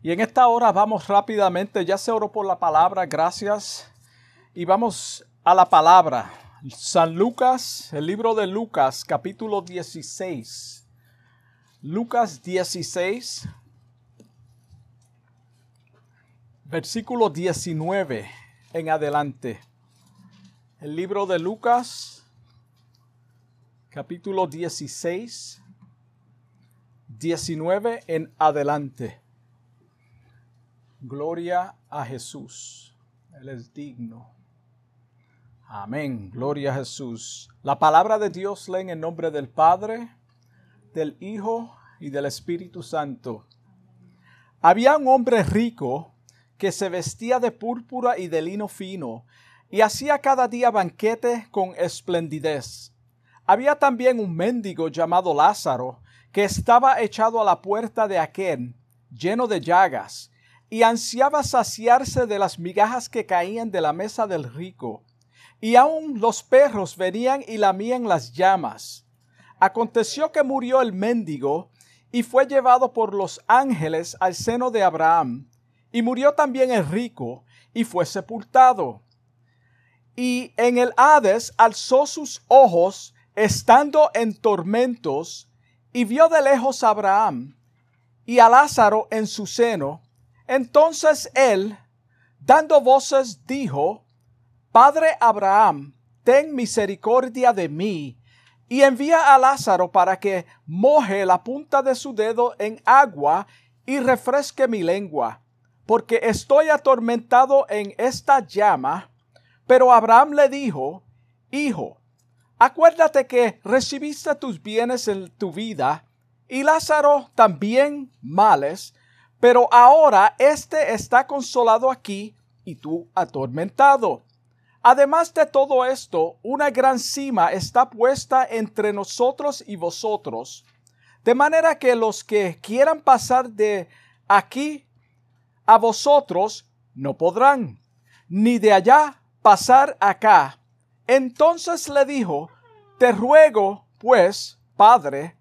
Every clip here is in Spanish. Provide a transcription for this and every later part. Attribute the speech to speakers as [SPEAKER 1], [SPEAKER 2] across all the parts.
[SPEAKER 1] Y en esta hora vamos rápidamente, ya se oró por la palabra, gracias. Y vamos a la palabra. San Lucas, el libro de Lucas, capítulo 16. Lucas 16, versículo 19 en adelante. El libro de Lucas, capítulo 16, 19 en adelante. Gloria a Jesús. Él es digno. Amén. Gloria a Jesús. La palabra de Dios leen en nombre del Padre, del Hijo y del Espíritu Santo. Había un hombre rico que se vestía de púrpura y de lino fino, y hacía cada día banquete con esplendidez. Había también un mendigo llamado Lázaro, que estaba echado a la puerta de aquel, lleno de llagas, y ansiaba saciarse de las migajas que caían de la mesa del rico, y aun los perros venían y lamían las llamas. Aconteció que murió el mendigo, y fue llevado por los ángeles al seno de Abraham, y murió también el rico, y fue sepultado. Y en el Hades alzó sus ojos, estando en tormentos, y vio de lejos a Abraham, y a Lázaro en su seno, entonces él, dando voces, dijo, Padre Abraham, ten misericordia de mí, y envía a Lázaro para que moje la punta de su dedo en agua y refresque mi lengua, porque estoy atormentado en esta llama. Pero Abraham le dijo, Hijo, acuérdate que recibiste tus bienes en tu vida, y Lázaro también males, pero ahora éste está consolado aquí y tú atormentado. Además de todo esto, una gran cima está puesta entre nosotros y vosotros, de manera que los que quieran pasar de aquí a vosotros no podrán, ni de allá pasar acá. Entonces le dijo, te ruego, pues, Padre,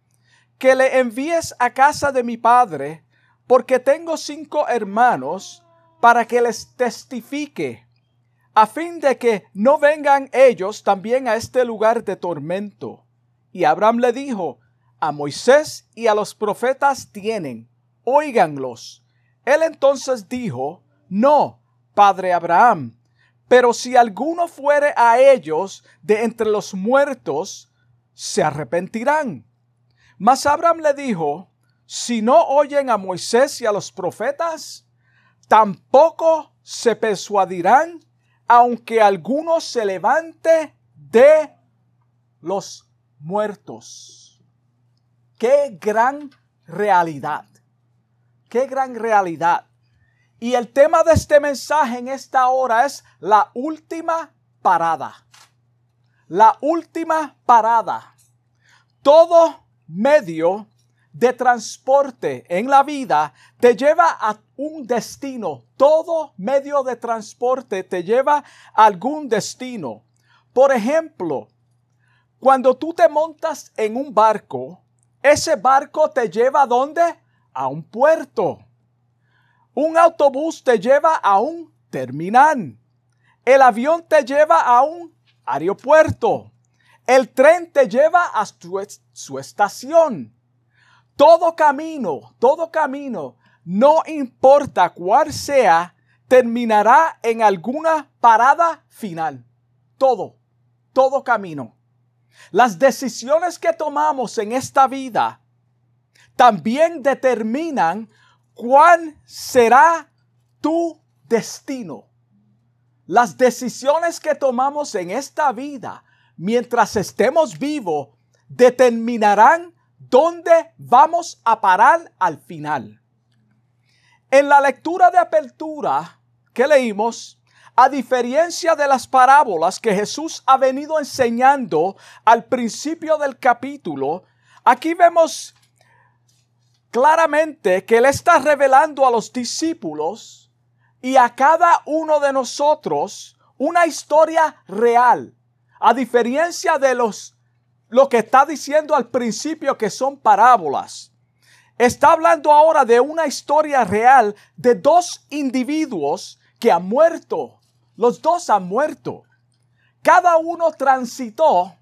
[SPEAKER 1] que le envíes a casa de mi Padre, porque tengo cinco hermanos, para que les testifique, a fin de que no vengan ellos también a este lugar de tormento. Y Abraham le dijo, a Moisés y a los profetas tienen, óiganlos. Él entonces dijo, no, padre Abraham, pero si alguno fuere a ellos de entre los muertos, se arrepentirán. Mas Abraham le dijo, si no oyen a Moisés y a los profetas, tampoco se persuadirán, aunque alguno se levante de los muertos. Qué gran realidad. Qué gran realidad. Y el tema de este mensaje en esta hora es la última parada. La última parada. Todo medio de transporte en la vida te lleva a un destino. Todo medio de transporte te lleva a algún destino. Por ejemplo, cuando tú te montas en un barco, ese barco te lleva a dónde? A un puerto. Un autobús te lleva a un terminal. El avión te lleva a un aeropuerto. El tren te lleva a su, estación. Todo camino, todo camino, no importa cuál sea, terminará en alguna parada final. Todo, todo camino. Las decisiones que tomamos en esta vida también determinan cuál será tu destino. Las decisiones que tomamos en esta vida mientras estemos vivos determinarán ¿Dónde vamos a parar al final? En la lectura de apertura que leímos, a diferencia de las parábolas que Jesús ha venido enseñando al principio del capítulo, aquí vemos claramente que Él está revelando a los discípulos y a cada uno de nosotros una historia real, a diferencia de los lo que está diciendo al principio que son parábolas. está hablando ahora de una historia real de dos individuos que han muerto. Los dos han muerto. Cada uno transitó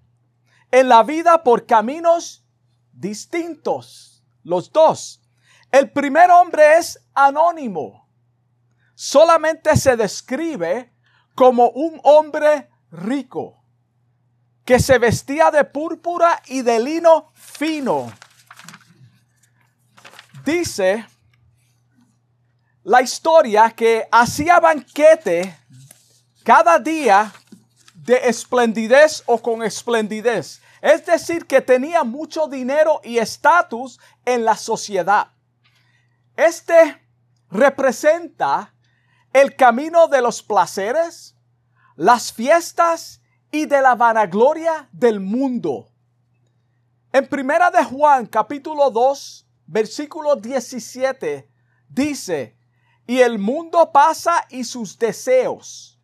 [SPEAKER 1] en la vida por caminos distintos. Los dos. El primer hombre es anónimo. Solamente se describe como un hombre rico que se vestía de púrpura y de lino fino. Dice la historia que hacía banquete cada día de esplendidez o con esplendidez. Es decir, que tenía mucho dinero y estatus en la sociedad. Este representa el camino de los placeres, las fiestas y de la vanagloria del mundo. En Primera de Juan, capítulo 2, versículo 17, dice, y el mundo pasa y sus deseos,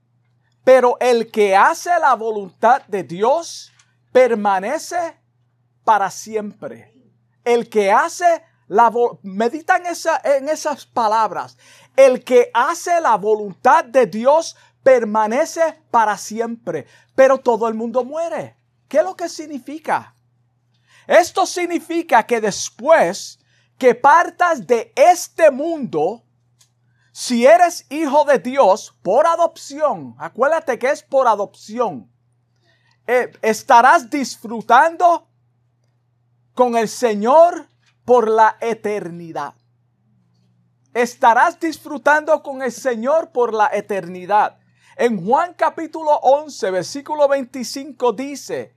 [SPEAKER 1] pero el que hace la voluntad de Dios permanece para siempre. El que hace la medita en, en esas palabras. El que hace la voluntad de Dios permanece para siempre, pero todo el mundo muere. ¿Qué es lo que significa? Esto significa que después que partas de este mundo, si eres hijo de Dios por adopción, acuérdate que es por adopción, eh, estarás disfrutando con el Señor por la eternidad. Estarás disfrutando con el Señor por la eternidad. En Juan capítulo 11, versículo 25 dice,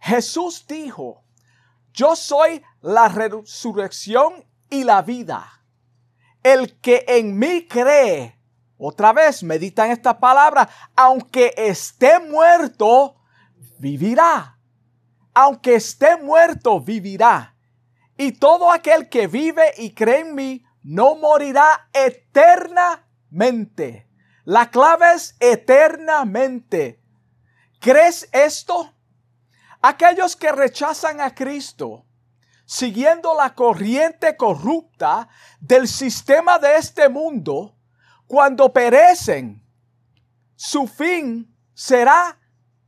[SPEAKER 1] Jesús dijo, yo soy la resurrección y la vida. El que en mí cree, otra vez medita en esta palabra, aunque esté muerto, vivirá. Aunque esté muerto, vivirá. Y todo aquel que vive y cree en mí, no morirá eternamente. La clave es eternamente. ¿Crees esto? Aquellos que rechazan a Cristo, siguiendo la corriente corrupta del sistema de este mundo, cuando perecen, su fin será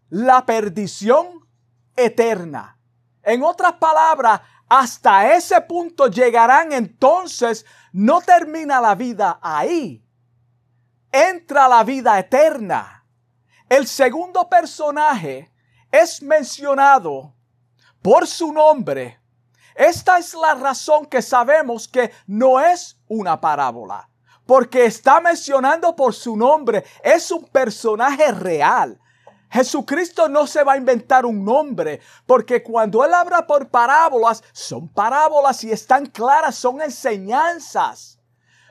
[SPEAKER 1] la perdición eterna. En otras palabras, hasta ese punto llegarán entonces, no termina la vida ahí entra la vida eterna. El segundo personaje es mencionado por su nombre. Esta es la razón que sabemos que no es una parábola, porque está mencionando por su nombre, es un personaje real. Jesucristo no se va a inventar un nombre, porque cuando Él habla por parábolas, son parábolas y están claras, son enseñanzas.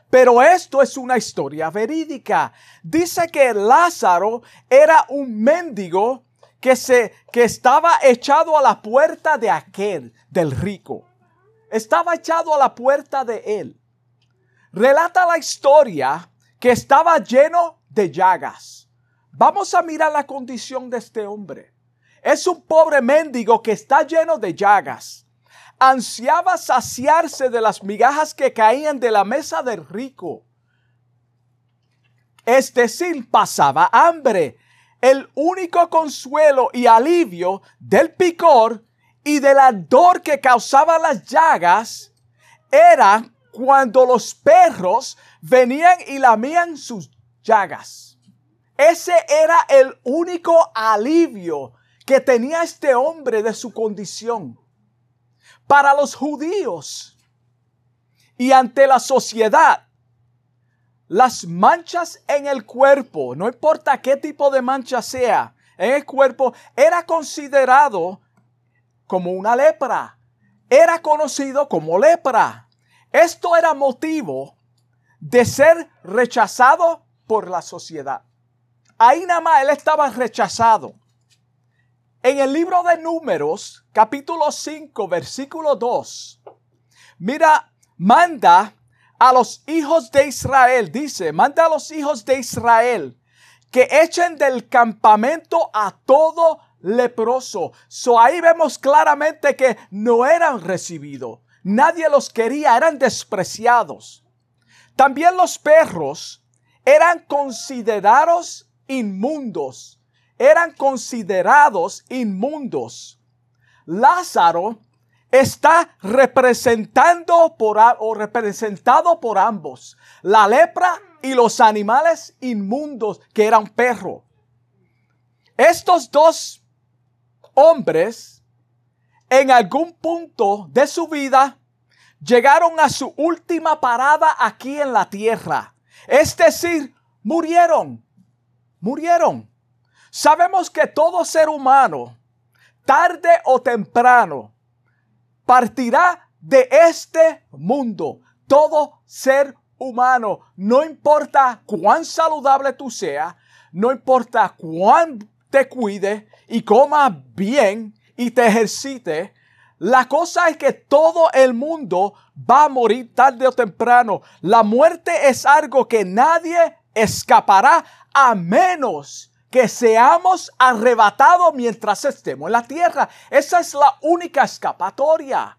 [SPEAKER 1] Pero esto es una historia verídica. Dice que Lázaro era un mendigo que, se, que estaba echado a la puerta de aquel, del rico. Estaba echado a la puerta de él. Relata la historia que estaba lleno de llagas. Vamos a mirar la condición de este hombre. Es un pobre mendigo que está lleno de llagas ansiaba saciarse de las migajas que caían de la mesa del rico. Es decir, pasaba hambre. El único consuelo y alivio del picor y de la dor que causaba las llagas era cuando los perros venían y lamían sus llagas. Ese era el único alivio que tenía este hombre de su condición para los judíos y ante la sociedad. Las manchas en el cuerpo, no importa qué tipo de mancha sea, en el cuerpo era considerado como una lepra. Era conocido como lepra. Esto era motivo de ser rechazado por la sociedad. Ahí nada más él estaba rechazado. En el libro de números, capítulo 5, versículo 2, mira, manda a los hijos de Israel, dice, manda a los hijos de Israel que echen del campamento a todo leproso. So ahí vemos claramente que no eran recibidos. nadie los quería, eran despreciados. También los perros eran considerados inmundos, eran considerados inmundos. Lázaro está representando por o representado por ambos, la lepra y los animales inmundos que eran perro. Estos dos hombres en algún punto de su vida llegaron a su última parada aquí en la tierra. Es decir, murieron. Murieron. Sabemos que todo ser humano, tarde o temprano, partirá de este mundo. Todo ser humano, no importa cuán saludable tú seas, no importa cuán te cuide y coma bien y te ejercite, la cosa es que todo el mundo va a morir tarde o temprano. La muerte es algo que nadie escapará a menos que seamos arrebatados mientras estemos en la tierra. Esa es la única escapatoria.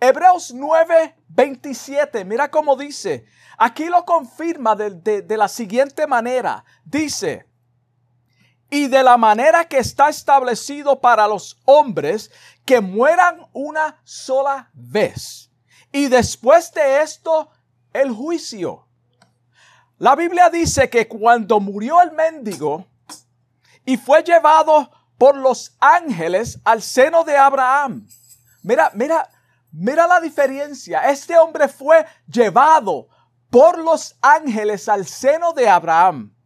[SPEAKER 1] Hebreos 9, 27, mira cómo dice. Aquí lo confirma de, de la siguiente manera. Dice, y de la manera que está establecido para los hombres que mueran una sola vez. Y después de esto, el juicio. La Biblia dice que cuando murió el mendigo y fue llevado por los ángeles al seno de Abraham. Mira, mira, mira la diferencia. Este hombre fue llevado por los ángeles al seno de Abraham.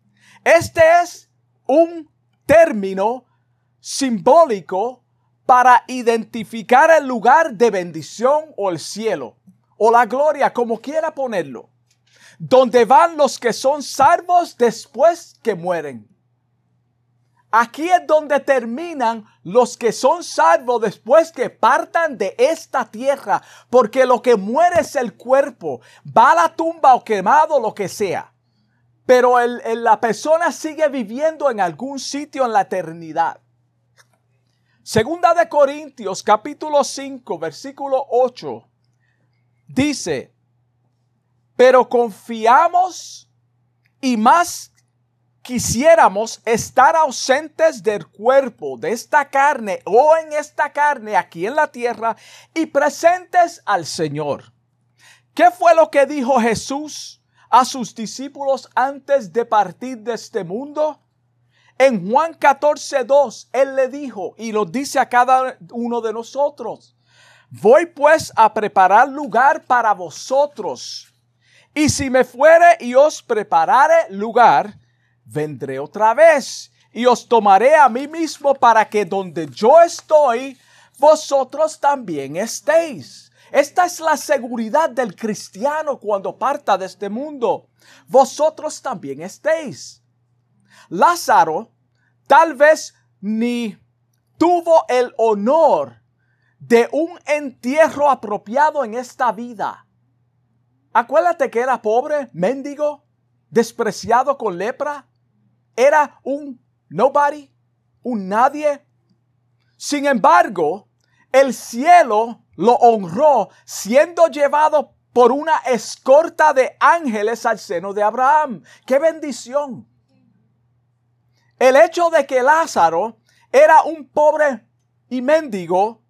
[SPEAKER 1] Este es un término simbólico para identificar el lugar de bendición o el cielo o la gloria, como quiera ponerlo, donde van los que son salvos después que mueren. Aquí es donde terminan los que son salvos después que partan de esta tierra, porque lo que muere es el cuerpo, va a la tumba o quemado, lo que sea. Pero la persona sigue viviendo en algún sitio en la eternidad. Segunda de Corintios capítulo 5 versículo 8 dice, pero confiamos y más quisiéramos estar ausentes del cuerpo, de esta carne o en esta carne aquí en la tierra y presentes al Señor. ¿Qué fue lo que dijo Jesús a sus discípulos antes de partir de este mundo? En Juan 14, 2, Él le dijo y lo dice a cada uno de nosotros. Voy pues a preparar lugar para vosotros. Y si me fuere y os preparare lugar, vendré otra vez y os tomaré a mí mismo para que donde yo estoy, vosotros también estéis. Esta es la seguridad del cristiano cuando parta de este mundo. Vosotros también estéis. Lázaro tal vez ni tuvo el honor de un entierro apropiado en esta vida. Acuérdate que era pobre, mendigo, despreciado con lepra era un nobody, un nadie. Sin embargo, el cielo lo honró siendo llevado por una escorta de ángeles al seno de Abraham. ¡Qué bendición! El hecho de que Lázaro era un pobre y mendigo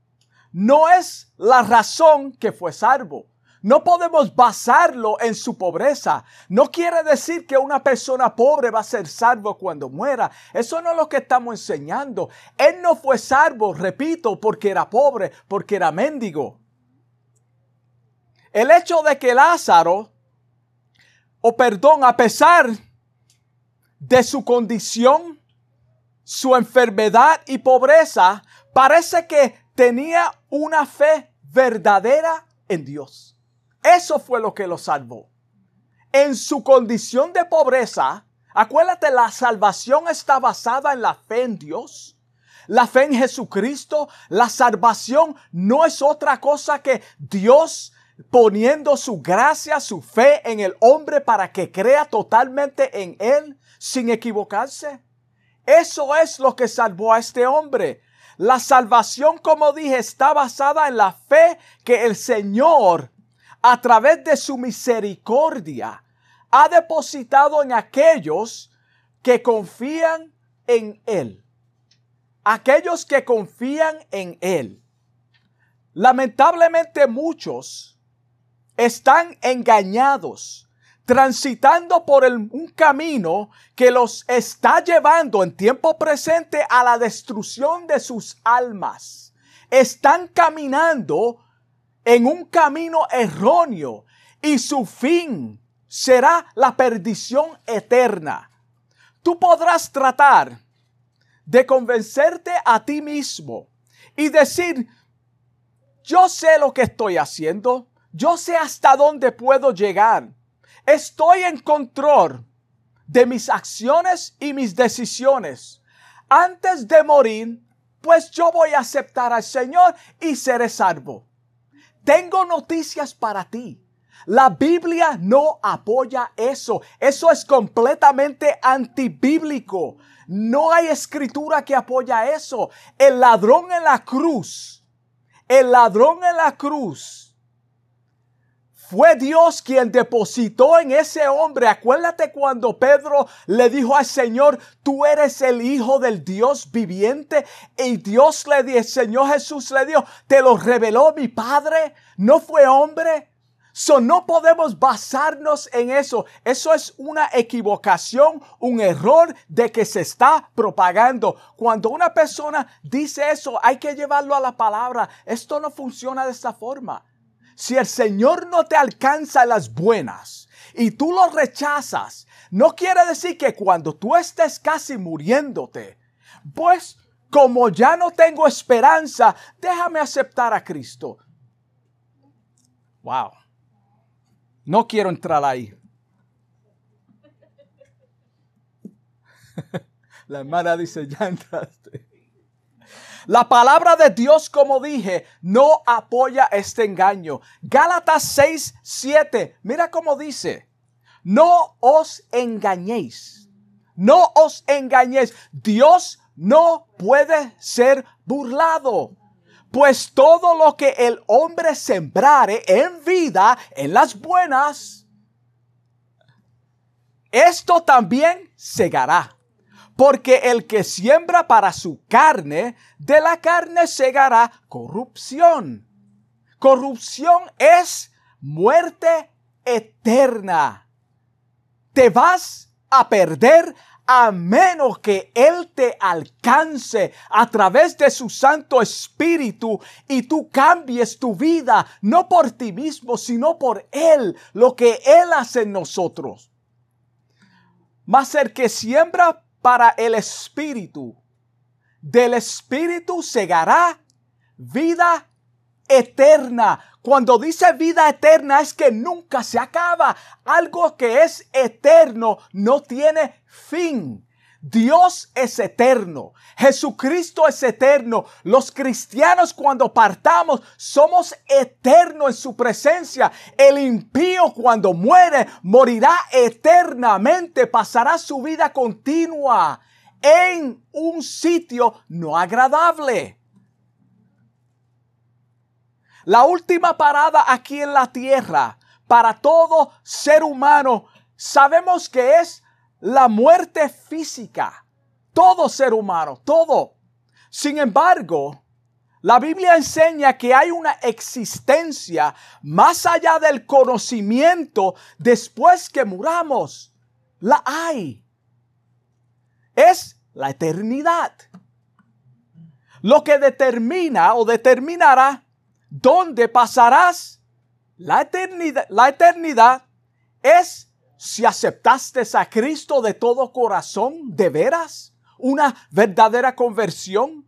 [SPEAKER 1] no es la razón que fue salvo. No podemos basarlo en su pobreza. No quiere decir que una persona pobre va a ser salvo cuando muera. Eso no es lo que estamos enseñando. Él no fue salvo, repito, porque era pobre, porque era mendigo. El hecho de que Lázaro, o perdón, a pesar de su condición, su enfermedad y pobreza, parece que tenía una fe verdadera en Dios. Eso fue lo que lo salvó. En su condición de pobreza, acuérdate, la salvación está basada en la fe en Dios. La fe en Jesucristo, la salvación no es otra cosa que Dios poniendo su gracia, su fe en el hombre para que crea totalmente en Él sin equivocarse. Eso es lo que salvó a este hombre. La salvación, como dije, está basada en la fe que el Señor, a través de su misericordia, ha depositado en aquellos que confían en Él. Aquellos que confían en Él. Lamentablemente muchos están engañados, transitando por un camino que los está llevando en tiempo presente a la destrucción de sus almas. Están caminando en un camino erróneo y su fin será la perdición eterna. Tú podrás tratar de convencerte a ti mismo y decir, yo sé lo que estoy haciendo, yo sé hasta dónde puedo llegar, estoy en control de mis acciones y mis decisiones. Antes de morir, pues yo voy a aceptar al Señor y seré salvo. Tengo noticias para ti. La Biblia no apoya eso. Eso es completamente antibíblico. No hay escritura que apoya eso. El ladrón en la cruz, el ladrón en la cruz, fue Dios quien depositó en ese hombre. Acuérdate cuando Pedro le dijo al Señor, tú eres el Hijo del Dios viviente. Y Dios le dijo, Señor Jesús le dijo, te lo reveló mi Padre. No fue hombre. So, no podemos basarnos en eso. Eso es una equivocación, un error de que se está propagando. Cuando una persona dice eso, hay que llevarlo a la palabra. Esto no funciona de esta forma. Si el Señor no te alcanza las buenas y tú lo rechazas, no quiere decir que cuando tú estés casi muriéndote, pues como ya no tengo esperanza, déjame aceptar a Cristo. Wow. No quiero entrar ahí. La hermana dice, ya entraste. La palabra de Dios, como dije, no apoya este engaño. Gálatas 6, 7. Mira cómo dice. No os engañéis. No os engañéis. Dios no puede ser burlado. Pues todo lo que el hombre sembrare en vida, en las buenas, esto también segará. Porque el que siembra para su carne, de la carne segará corrupción. Corrupción es muerte eterna. Te vas a perder a menos que Él te alcance a través de su Santo Espíritu y tú cambies tu vida, no por ti mismo, sino por Él, lo que Él hace en nosotros. Mas el que siembra para el Espíritu, del Espíritu segará vida eterna. Cuando dice vida eterna es que nunca se acaba. Algo que es eterno no tiene fin. Dios es eterno. Jesucristo es eterno. Los cristianos cuando partamos somos eternos en su presencia. El impío cuando muere morirá eternamente. Pasará su vida continua en un sitio no agradable. La última parada aquí en la tierra para todo ser humano sabemos que es la muerte física. Todo ser humano, todo. Sin embargo, la Biblia enseña que hay una existencia más allá del conocimiento después que muramos. La hay. Es la eternidad. Lo que determina o determinará dónde pasarás la eternidad, la eternidad es si aceptaste a Cristo de todo corazón, de veras, una verdadera conversión.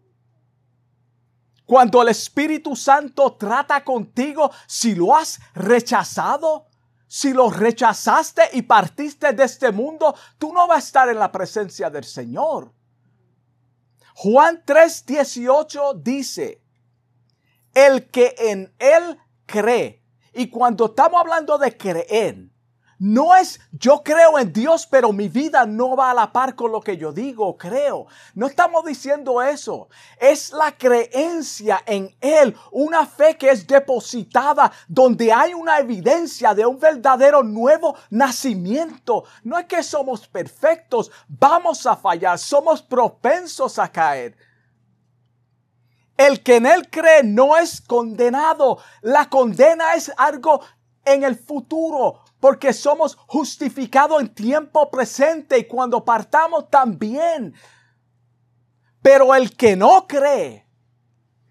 [SPEAKER 1] Cuando el Espíritu Santo trata contigo, si lo has rechazado, si lo rechazaste y partiste de este mundo, tú no vas a estar en la presencia del Señor. Juan 3:18 dice, el que en Él cree. Y cuando estamos hablando de creer, no es yo creo en Dios, pero mi vida no va a la par con lo que yo digo, creo. No estamos diciendo eso. Es la creencia en Él, una fe que es depositada donde hay una evidencia de un verdadero nuevo nacimiento. No es que somos perfectos, vamos a fallar, somos propensos a caer. El que en Él cree no es condenado. La condena es algo en el futuro porque somos justificados en tiempo presente y cuando partamos también. Pero el que no cree,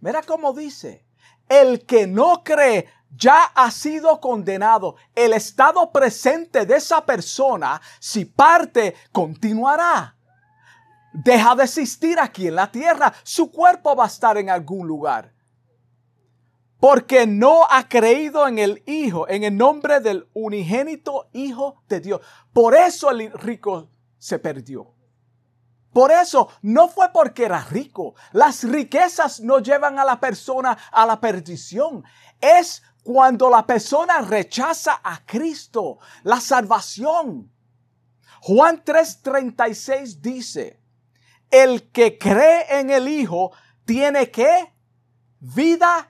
[SPEAKER 1] mira cómo dice, el que no cree ya ha sido condenado. El estado presente de esa persona, si parte, continuará. Deja de existir aquí en la tierra. Su cuerpo va a estar en algún lugar porque no ha creído en el Hijo, en el nombre del unigénito Hijo de Dios. Por eso el rico se perdió. Por eso no fue porque era rico. Las riquezas no llevan a la persona a la perdición. Es cuando la persona rechaza a Cristo, la salvación. Juan 3:36 dice, el que cree en el Hijo tiene que vida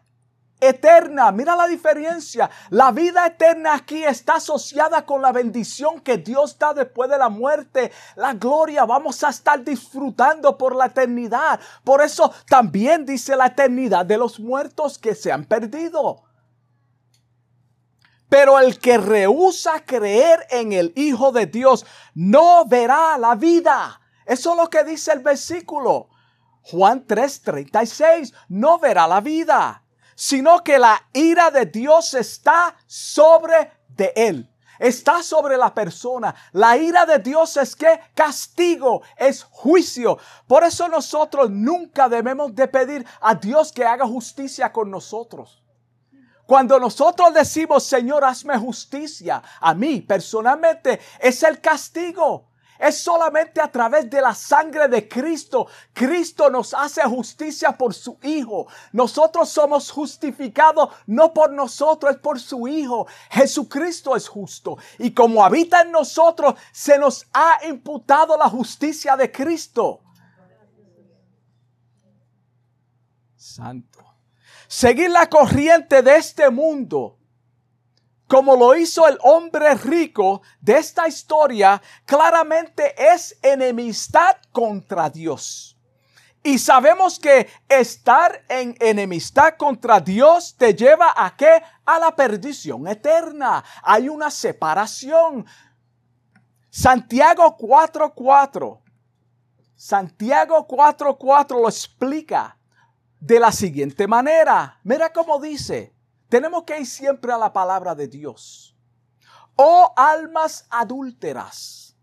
[SPEAKER 1] eterna. Mira la diferencia. La vida eterna aquí está asociada con la bendición que Dios da después de la muerte. La gloria vamos a estar disfrutando por la eternidad. Por eso también dice la eternidad de los muertos que se han perdido. Pero el que rehúsa creer en el Hijo de Dios no verá la vida. Eso es lo que dice el versículo. Juan 3:36, no verá la vida sino que la ira de Dios está sobre de él. Está sobre la persona. La ira de Dios es que castigo, es juicio. Por eso nosotros nunca debemos de pedir a Dios que haga justicia con nosotros. Cuando nosotros decimos, Señor, hazme justicia, a mí personalmente es el castigo. Es solamente a través de la sangre de Cristo. Cristo nos hace justicia por su Hijo. Nosotros somos justificados no por nosotros, es por su Hijo. Jesucristo es justo. Y como habita en nosotros, se nos ha imputado la justicia de Cristo. Santo. Seguir la corriente de este mundo como lo hizo el hombre rico de esta historia, claramente es enemistad contra Dios. Y sabemos que estar en enemistad contra Dios te lleva a qué? A la perdición eterna. Hay una separación. Santiago 4:4. Santiago 4:4 lo explica de la siguiente manera. Mira cómo dice. Tenemos que ir siempre a la palabra de Dios. Oh almas adúlteras,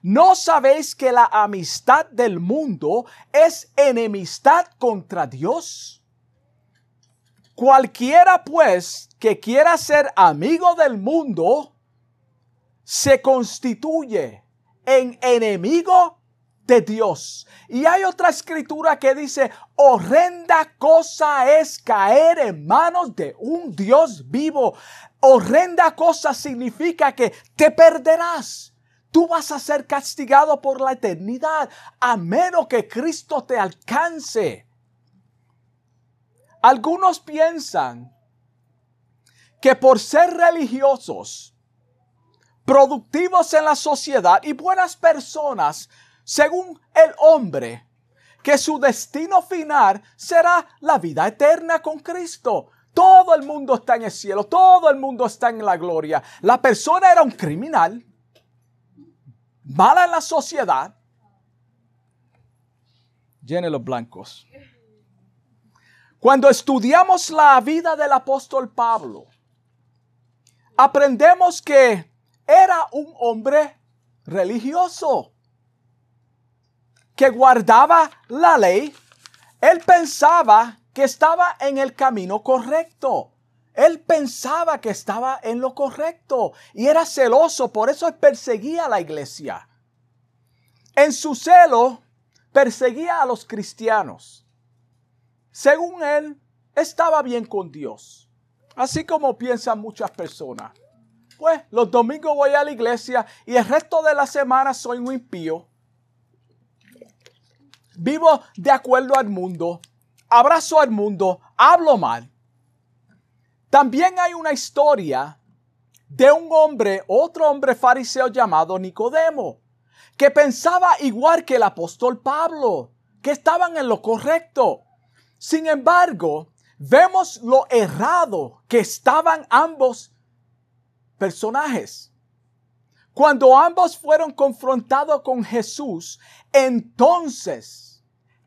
[SPEAKER 1] ¿no sabéis que la amistad del mundo es enemistad contra Dios? Cualquiera pues que quiera ser amigo del mundo, se constituye en enemigo de Dios. Y hay otra escritura que dice, horrenda cosa es caer en manos de un Dios vivo. Horrenda cosa significa que te perderás. Tú vas a ser castigado por la eternidad a menos que Cristo te alcance. Algunos piensan que por ser religiosos, productivos en la sociedad y buenas personas, según el hombre, que su destino final será la vida eterna con Cristo. Todo el mundo está en el cielo, todo el mundo está en la gloria. La persona era un criminal, mala en la sociedad. Llene los blancos. Cuando estudiamos la vida del apóstol Pablo, aprendemos que era un hombre religioso que guardaba la ley, él pensaba que estaba en el camino correcto. Él pensaba que estaba en lo correcto y era celoso, por eso perseguía a la iglesia. En su celo, perseguía a los cristianos. Según él, estaba bien con Dios, así como piensan muchas personas. pues los domingos voy a la iglesia y el resto de la semana soy un impío. Vivo de acuerdo al mundo, abrazo al mundo, hablo mal. También hay una historia de un hombre, otro hombre fariseo llamado Nicodemo, que pensaba igual que el apóstol Pablo, que estaban en lo correcto. Sin embargo, vemos lo errado que estaban ambos personajes. Cuando ambos fueron confrontados con Jesús, entonces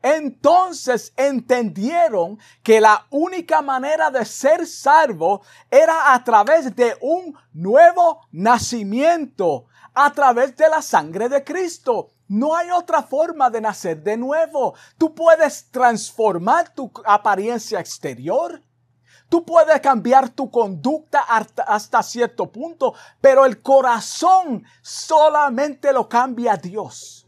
[SPEAKER 1] entonces entendieron que la única manera de ser salvo era a través de un nuevo nacimiento, a través de la sangre de Cristo. No hay otra forma de nacer de nuevo. Tú puedes transformar tu apariencia exterior. Tú puedes cambiar tu conducta hasta, cierto punto, pero el corazón solamente lo cambia Dios.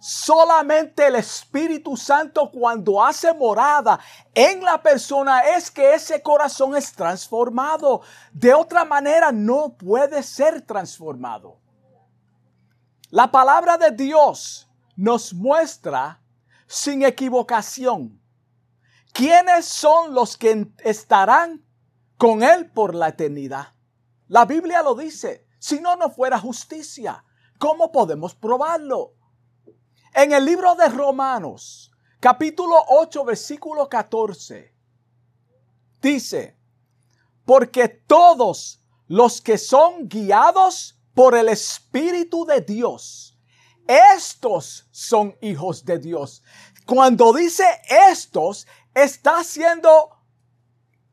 [SPEAKER 1] Solamente el Espíritu Santo cuando hace morada en la persona es que ese corazón es transformado. De otra manera no puede ser transformado. La palabra de Dios nos muestra sin equivocación quiénes son los que estarán con Él por la eternidad. La Biblia lo dice. Si no, no fuera justicia. ¿Cómo podemos probarlo? En el libro de Romanos, capítulo 8, versículo 14, dice, porque todos los que son guiados por el Espíritu de Dios, estos son hijos de Dios. Cuando dice estos, está haciendo,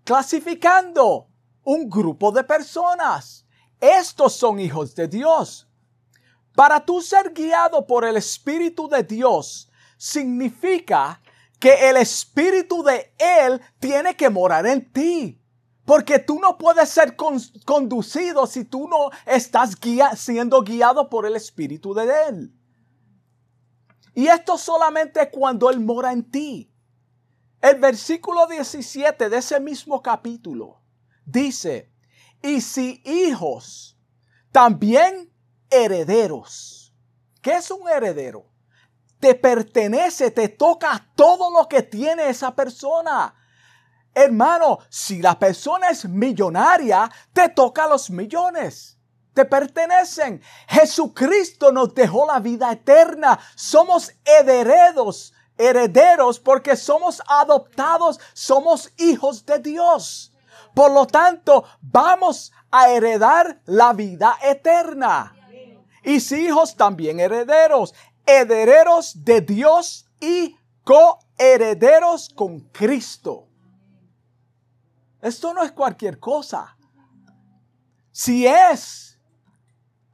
[SPEAKER 1] clasificando un grupo de personas. Estos son hijos de Dios. Para tú ser guiado por el Espíritu de Dios, significa que el Espíritu de Él tiene que morar en ti. Porque tú no puedes ser conducido si tú no estás siendo guiado por el Espíritu de Él. Y esto solamente cuando Él mora en ti. El versículo 17 de ese mismo capítulo dice, y si hijos, también herederos. ¿Qué es un heredero? Te pertenece, te toca todo lo que tiene esa persona. Hermano, si la persona es millonaria, te toca los millones. Te pertenecen. Jesucristo nos dejó la vida eterna. Somos herederos, herederos porque somos adoptados, somos hijos de Dios. Por lo tanto, vamos a heredar la vida eterna y si hijos también herederos, herederos de Dios y coherederos con Cristo. Esto no es cualquier cosa. Si es,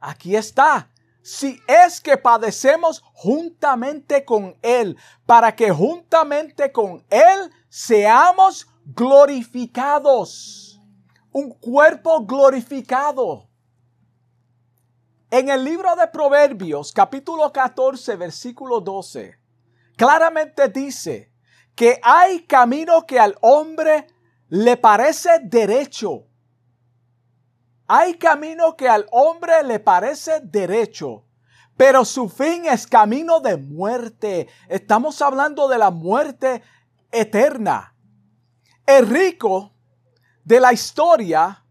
[SPEAKER 1] aquí está, si es que padecemos juntamente con Él, para que juntamente con Él seamos glorificados. Un cuerpo glorificado. En el libro de Proverbios, capítulo 14, versículo 12, claramente dice que hay camino que al hombre le parece derecho. Hay camino que al hombre le parece derecho, pero su fin es camino de muerte. Estamos hablando de la muerte eterna. El rico de la historia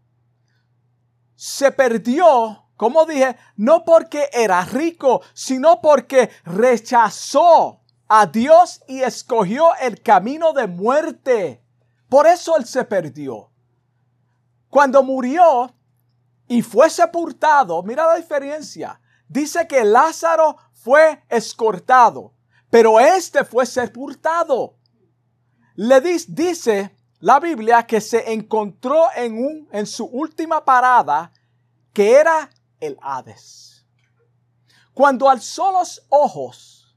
[SPEAKER 1] se perdió como dije, no porque era rico, sino porque rechazó a Dios y escogió el camino de muerte. Por eso él se perdió. Cuando murió y fue sepultado, mira la diferencia. Dice que Lázaro fue escortado, pero este fue sepultado. Le dice la Biblia que se encontró en, un, en su última parada que era el Hades. Cuando alzó los ojos,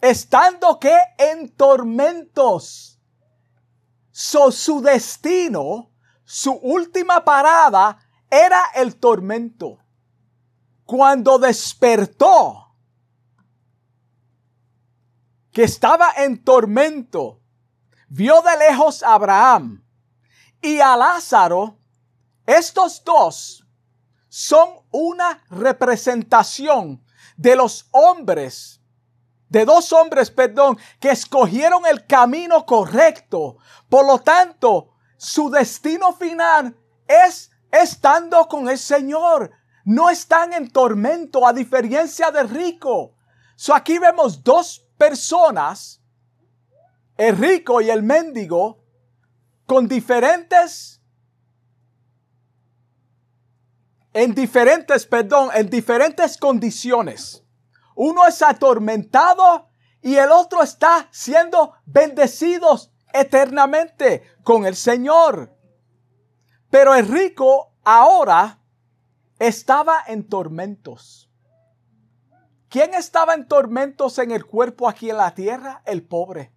[SPEAKER 1] estando que en tormentos, su destino, su última parada era el tormento. Cuando despertó, que estaba en tormento, vio de lejos a Abraham y a Lázaro Estos dos son una representación de los hombres, de dos hombres, perdón, que escogieron el camino correcto. Por lo tanto, su destino final es estando con el Señor. No están en tormento, a diferencia de rico. So aquí vemos dos personas, el rico y el mendigo, con diferentes, en diferentes, perdón, en diferentes condiciones. Uno es atormentado y el otro está siendo bendecidos eternamente con el Señor. Pero el rico ahora estaba en tormentos. ¿Quién estaba en tormentos en el cuerpo aquí en la tierra? El pobre.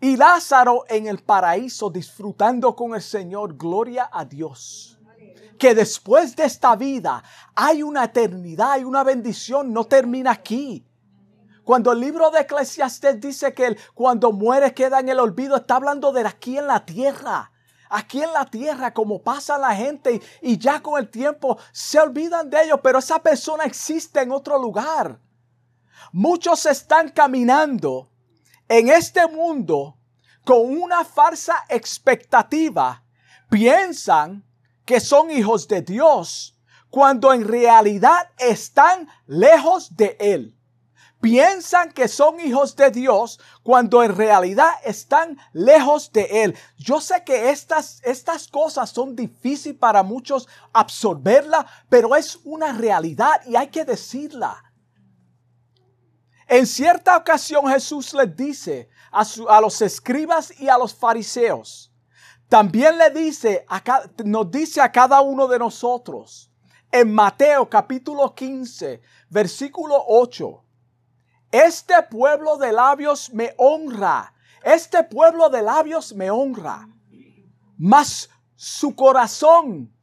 [SPEAKER 1] Y Lázaro en el paraíso disfrutando con el Señor. Gloria a Dios. Que después de esta vida hay una eternidad y una bendición. No termina aquí. Cuando el libro de Eclesiastes dice que cuando muere queda en el olvido, está hablando de aquí en la tierra. Aquí en la tierra, como pasa la gente y, ya con el tiempo se olvidan de ellos, pero esa persona existe en otro lugar. Muchos están caminando en este mundo con una falsa expectativa. Piensan que son hijos de Dios cuando en realidad están lejos de Él piensan que son hijos de Dios cuando en realidad están lejos de Él. Yo sé que estas, estas cosas son difíciles para muchos absorberla, pero es una realidad y hay que decirla. En cierta ocasión Jesús les dice a, a los escribas y a los fariseos, también le dice, nos dice a cada uno de nosotros, en Mateo capítulo 15, versículo 8, este pueblo de labios me honra. Este pueblo de labios me honra. Mas su corazón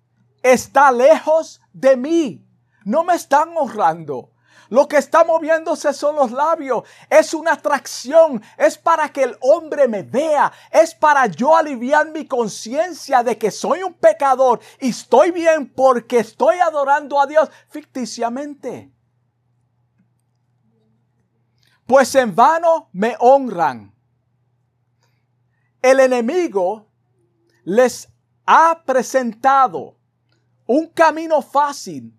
[SPEAKER 1] está lejos de mí. No me están honrando. Lo que está moviéndose son los labios. Es una atracción. Es para que el hombre me vea. Es para yo aliviar mi conciencia de que soy un pecador y estoy bien porque estoy adorando a Dios ficticiamente pues en vano me honran. El enemigo les ha presentado un camino fácil,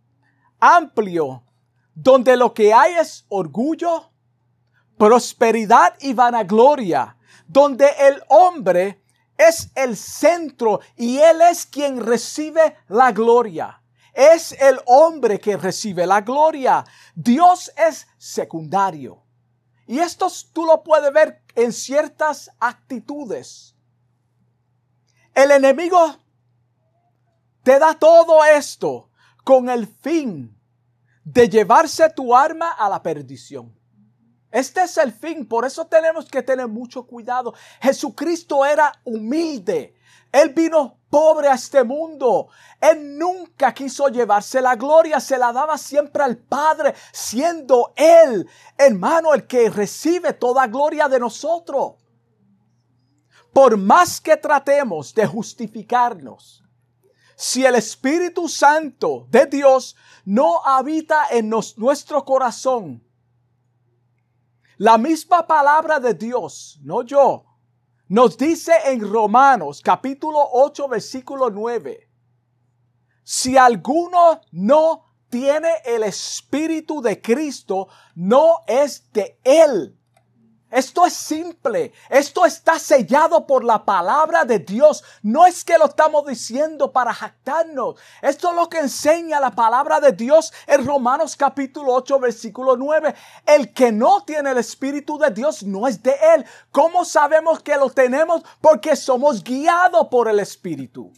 [SPEAKER 1] amplio, donde lo que hay es orgullo, prosperidad y vanagloria, donde el hombre es el centro y él es quien recibe la gloria. Es el hombre que recibe la gloria. Dios es secundario. Y esto tú lo puedes ver en ciertas actitudes. El enemigo te da todo esto con el fin de llevarse tu arma a la perdición. Este es el fin, por eso tenemos que tener mucho cuidado. Jesucristo era humilde. Él vino pobre a este mundo. Él nunca quiso llevarse la gloria, se la daba siempre al Padre, siendo Él, hermano, el que recibe toda gloria de nosotros. Por más que tratemos de justificarnos, si el Espíritu Santo de Dios no habita en nuestro corazón, la misma palabra de Dios, no yo, nos dice en Romanos capítulo 8 versículo 9, si alguno no tiene el Espíritu de Cristo, no es de Él. Esto es simple. Esto está sellado por la palabra de Dios. No es que lo estamos diciendo para jactarnos. Esto es lo que enseña la palabra de Dios en Romanos capítulo 8 versículo 9. El que no tiene el Espíritu de Dios no es de Él. ¿Cómo sabemos que lo tenemos? Porque somos guiados por el Espíritu.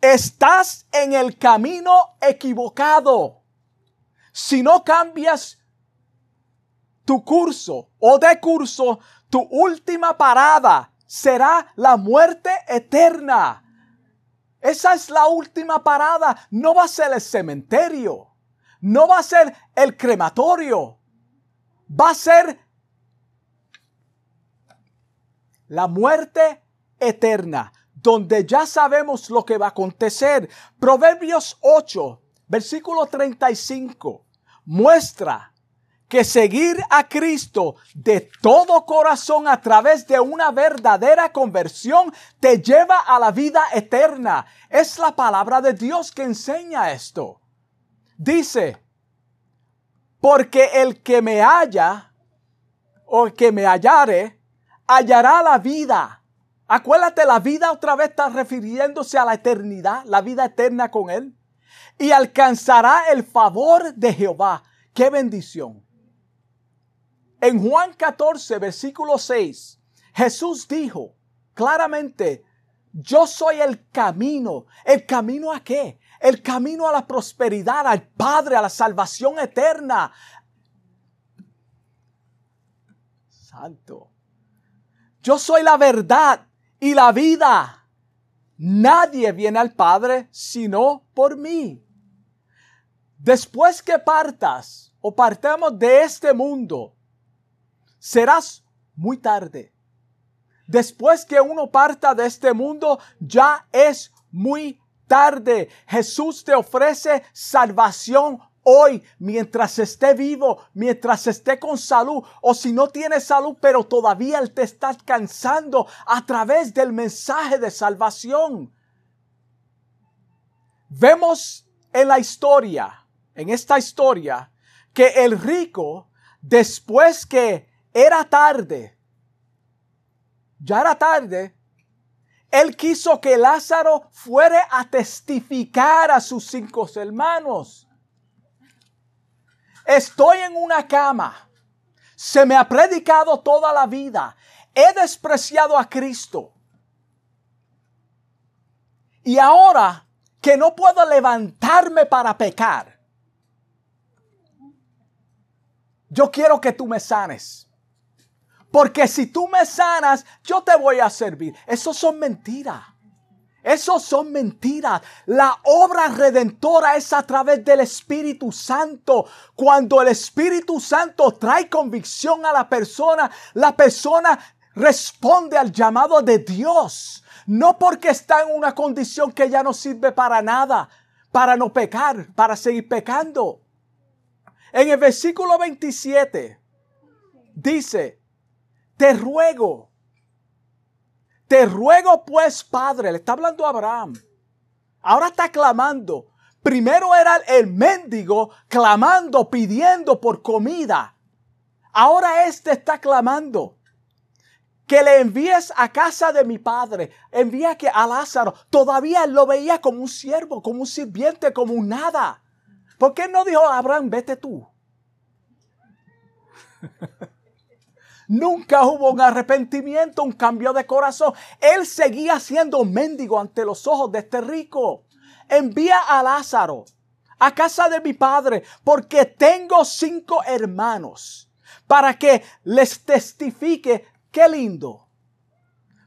[SPEAKER 1] Estás en el camino equivocado si no cambias tu curso o de curso, tu última parada será la muerte eterna. Esa es la última parada. No va a ser el cementerio. No va a ser el crematorio. Va a ser la muerte eterna, donde ya sabemos lo que va a acontecer. Proverbios 8, versículo 35, muestra que seguir a Cristo de todo corazón a través de una verdadera conversión te lleva a la vida eterna. Es la palabra de Dios que enseña esto. Dice, porque el que me halla o el que me hallare, hallará la vida. Acuérdate, la vida otra vez está refiriéndose a la eternidad, la vida eterna con Él. Y alcanzará el favor de Jehová. ¡Qué bendición! En Juan 14, versículo 6, Jesús dijo claramente, yo soy el camino. ¿El camino a qué? El camino a la prosperidad, al Padre, a la salvación eterna. Santo. Yo soy la verdad y la vida. Nadie viene al Padre sino por mí. Después que partas o partamos de este mundo, serás muy tarde. Después que uno parta de este mundo, ya es muy tarde. Jesús te ofrece salvación hoy, mientras esté vivo, mientras esté con salud, o si no tiene salud, pero todavía Él te está alcanzando a través del mensaje de salvación. Vemos en la historia, en esta historia, que el rico, después que era tarde. Ya era tarde. Él quiso que Lázaro fuera a testificar a sus cinco hermanos. Estoy en una cama. Se me ha predicado toda la vida. He despreciado a Cristo. Y ahora que no puedo levantarme para pecar, yo quiero que tú me sanes. Porque si tú me sanas, yo te voy a servir. Eso son mentiras. Eso son mentiras. La obra redentora es a través del Espíritu Santo. Cuando el Espíritu Santo trae convicción a la persona, la persona responde al llamado de Dios. No porque está en una condición que ya no sirve para nada, para no pecar, para seguir pecando. En el versículo 27 dice, te ruego, te ruego pues, Padre, le está hablando a Abraham. Ahora está clamando. Primero era el mendigo clamando, pidiendo por comida. Ahora este está clamando que le envíes a casa de mi padre. Envía que a Lázaro. Todavía lo veía como un siervo, como un sirviente, como un nada. ¿Por qué no dijo Abraham, vete tú? Nunca hubo un arrepentimiento, un cambio de corazón. Él seguía siendo mendigo ante los ojos de este rico. Envía a Lázaro a casa de mi padre porque tengo cinco hermanos para que les testifique. Qué lindo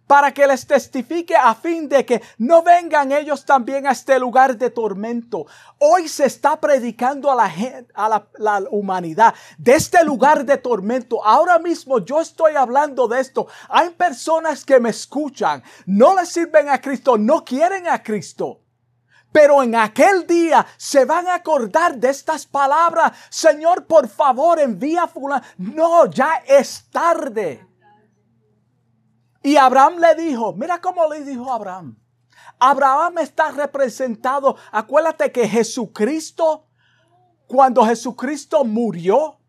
[SPEAKER 1] para que les testifique a fin de que no vengan ellos también a este lugar de tormento. Hoy se está predicando a la, a la, humanidad de este lugar de tormento. Ahora mismo yo estoy hablando de esto. Hay personas que me escuchan, no le sirven a Cristo, no quieren a Cristo. Pero en aquel día se van a acordar de estas palabras. Señor, por favor, envía a fulano. No, ya es tarde. Y Abraham le dijo, mira cómo le dijo Abraham. Abraham está representado, acuérdate que Jesucristo, cuando Jesucristo murió,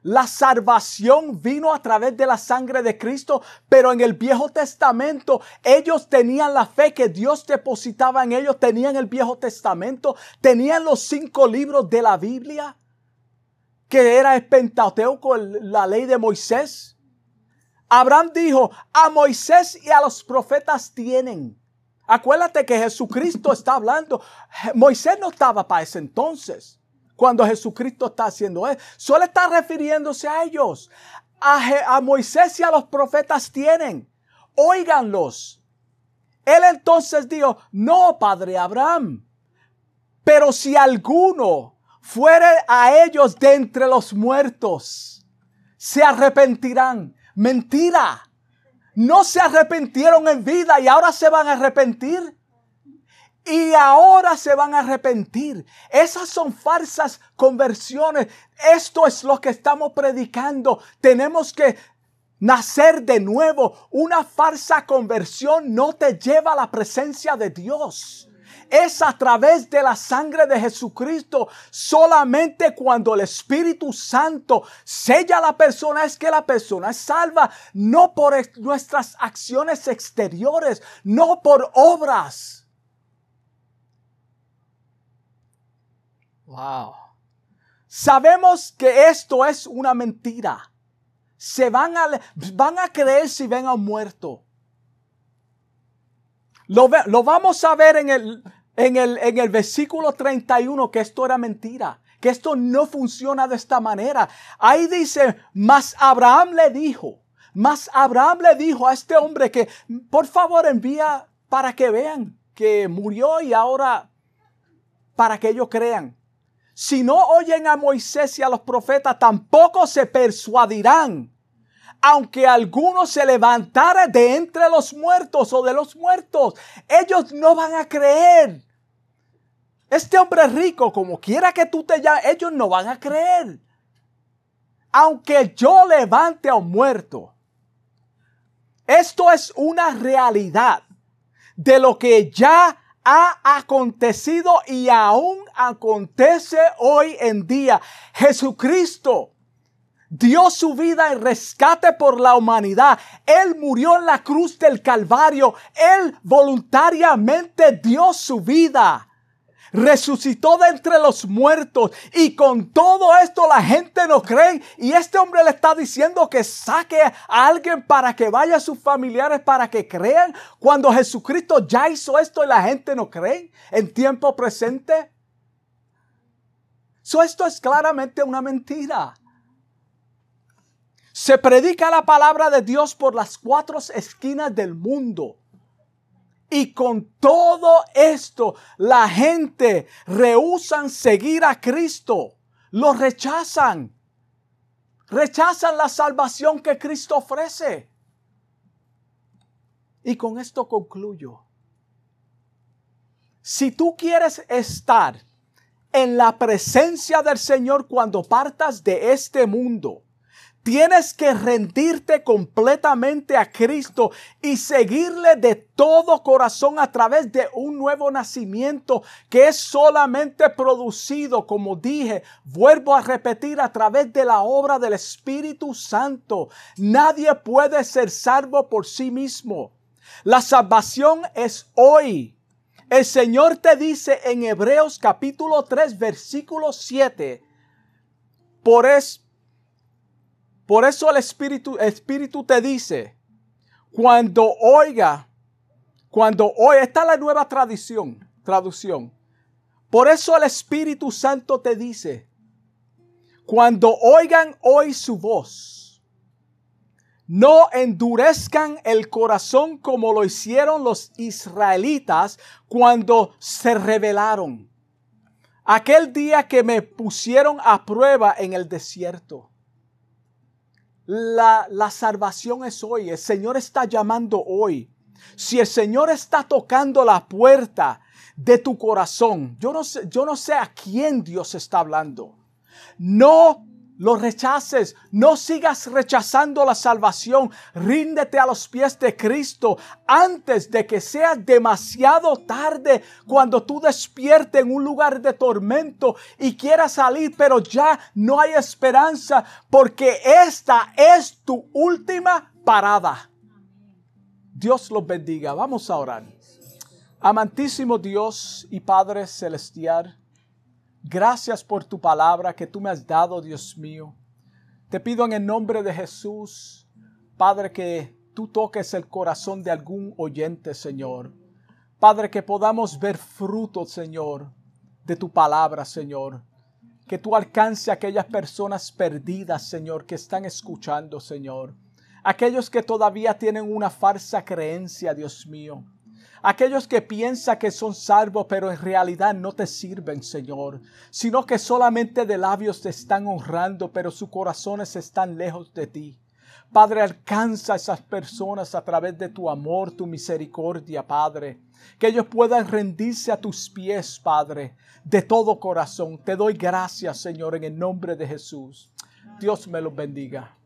[SPEAKER 1] la salvación vino a través de la sangre de Cristo, pero en el Viejo Testamento ellos tenían la fe que Dios depositaba en ellos, tenían el Viejo Testamento, tenían los cinco libros de la Biblia, que era el Pentateuco, la ley de Moisés. Abraham dijo, a Moisés y a los profetas tienen. Acuérdate que Jesucristo está hablando. Moisés no estaba para ese entonces, cuando Jesucristo está haciendo eso. Solo está refiriéndose a ellos. A, Moisés y a los profetas tienen. Óiganlos. Él entonces dijo, no, padre Abraham, pero si alguno fuere a ellos de entre los muertos, se arrepentirán Mentira. no se arrepintieron en vida y ahora se van a arrepentir. Y ahora se van a arrepentir. Esas son falsas conversiones. Esto es lo que estamos predicando. Tenemos que nacer de nuevo. Una falsa conversión no te lleva a la presencia de Dios es a través de la sangre de Jesucristo. Solamente cuando el Espíritu Santo sella a la persona es que la persona es salva, no por nuestras acciones exteriores, no por obras. Wow. Sabemos que esto es una mentira. Se van a, van a creer si ven a un muerto. Lo, lo, vamos a ver en el, en el, en el versículo 31 que esto era mentira, que esto no funciona de esta manera. Ahí dice, mas Abraham le dijo, mas Abraham le dijo a este hombre que por favor envía para que vean que murió y ahora para que ellos crean. Si no oyen a Moisés y a los profetas, tampoco se persuadirán aunque alguno se levantara de entre los muertos o de los muertos, ellos no van a creer. Este hombre rico, como quiera que tú te llames, ellos no van a creer. Aunque yo levante a un muerto. Esto es una realidad de lo que ya ha acontecido y aún acontece hoy en día. Jesucristo dio su vida en rescate por la humanidad. Él murió en la cruz del Calvario. Él voluntariamente dio su vida resucitó de entre los muertos y con todo esto la gente no cree y este hombre le está diciendo que saque a alguien para que vaya a sus familiares para que crean cuando Jesucristo ya hizo esto y la gente no cree en tiempo presente. esto es claramente una mentira. Se predica la palabra de Dios por las cuatro esquinas del mundo. Y con todo esto, la gente rehusan seguir a Cristo. Lo rechazan. Rechazan la salvación que Cristo ofrece. Y con esto concluyo. Si tú quieres estar en la presencia del Señor cuando partas de este mundo, Tienes que rendirte completamente a Cristo y seguirle de todo corazón a través de un nuevo nacimiento que es solamente producido, como dije, vuelvo a repetir, a través de la obra del Espíritu Santo. Nadie puede ser salvo por sí mismo. La salvación es hoy. El Señor te dice en Hebreos capítulo 3 versículo 7, por eso por eso el Espíritu, Espíritu te dice, cuando oiga, cuando oiga, esta es la nueva tradición, traducción. Por eso el Espíritu Santo te dice, cuando oigan hoy su voz, no endurezcan el corazón como lo hicieron los israelitas cuando se rebelaron. Aquel día que me pusieron a prueba en el desierto. La, salvación es hoy. El Señor está llamando hoy. Si el Señor está tocando la puerta de tu corazón, yo no sé, yo no sé a quién Dios está hablando. No lo rechaces, no sigas rechazando la salvación, ríndete a los pies de Cristo antes de que sea demasiado tarde cuando tú despiertes en un lugar de tormento y quieras salir, pero ya no hay esperanza porque esta es tu última parada. Dios los bendiga, vamos a orar. Amantísimo Dios y Padre Celestial, Gracias por tu palabra que tú me has dado, Dios mío. Te pido en el nombre de Jesús, Padre, que tú toques el corazón de algún oyente, Señor. Padre, que podamos ver fruto, Señor, de tu palabra, Señor. Que tú alcance a aquellas personas perdidas, Señor, que están escuchando, Señor. Aquellos que todavía tienen una falsa creencia, Dios mío aquellos que piensan que son salvos, pero en realidad no te sirven, Señor, sino que solamente de labios te están honrando, pero sus corazones están lejos de ti. Padre, alcanza a esas personas a través de tu amor, tu misericordia, Padre. Que ellos puedan rendirse a tus pies, Padre, de todo corazón. Te doy gracias, Señor, en el nombre de Jesús. Dios me los bendiga.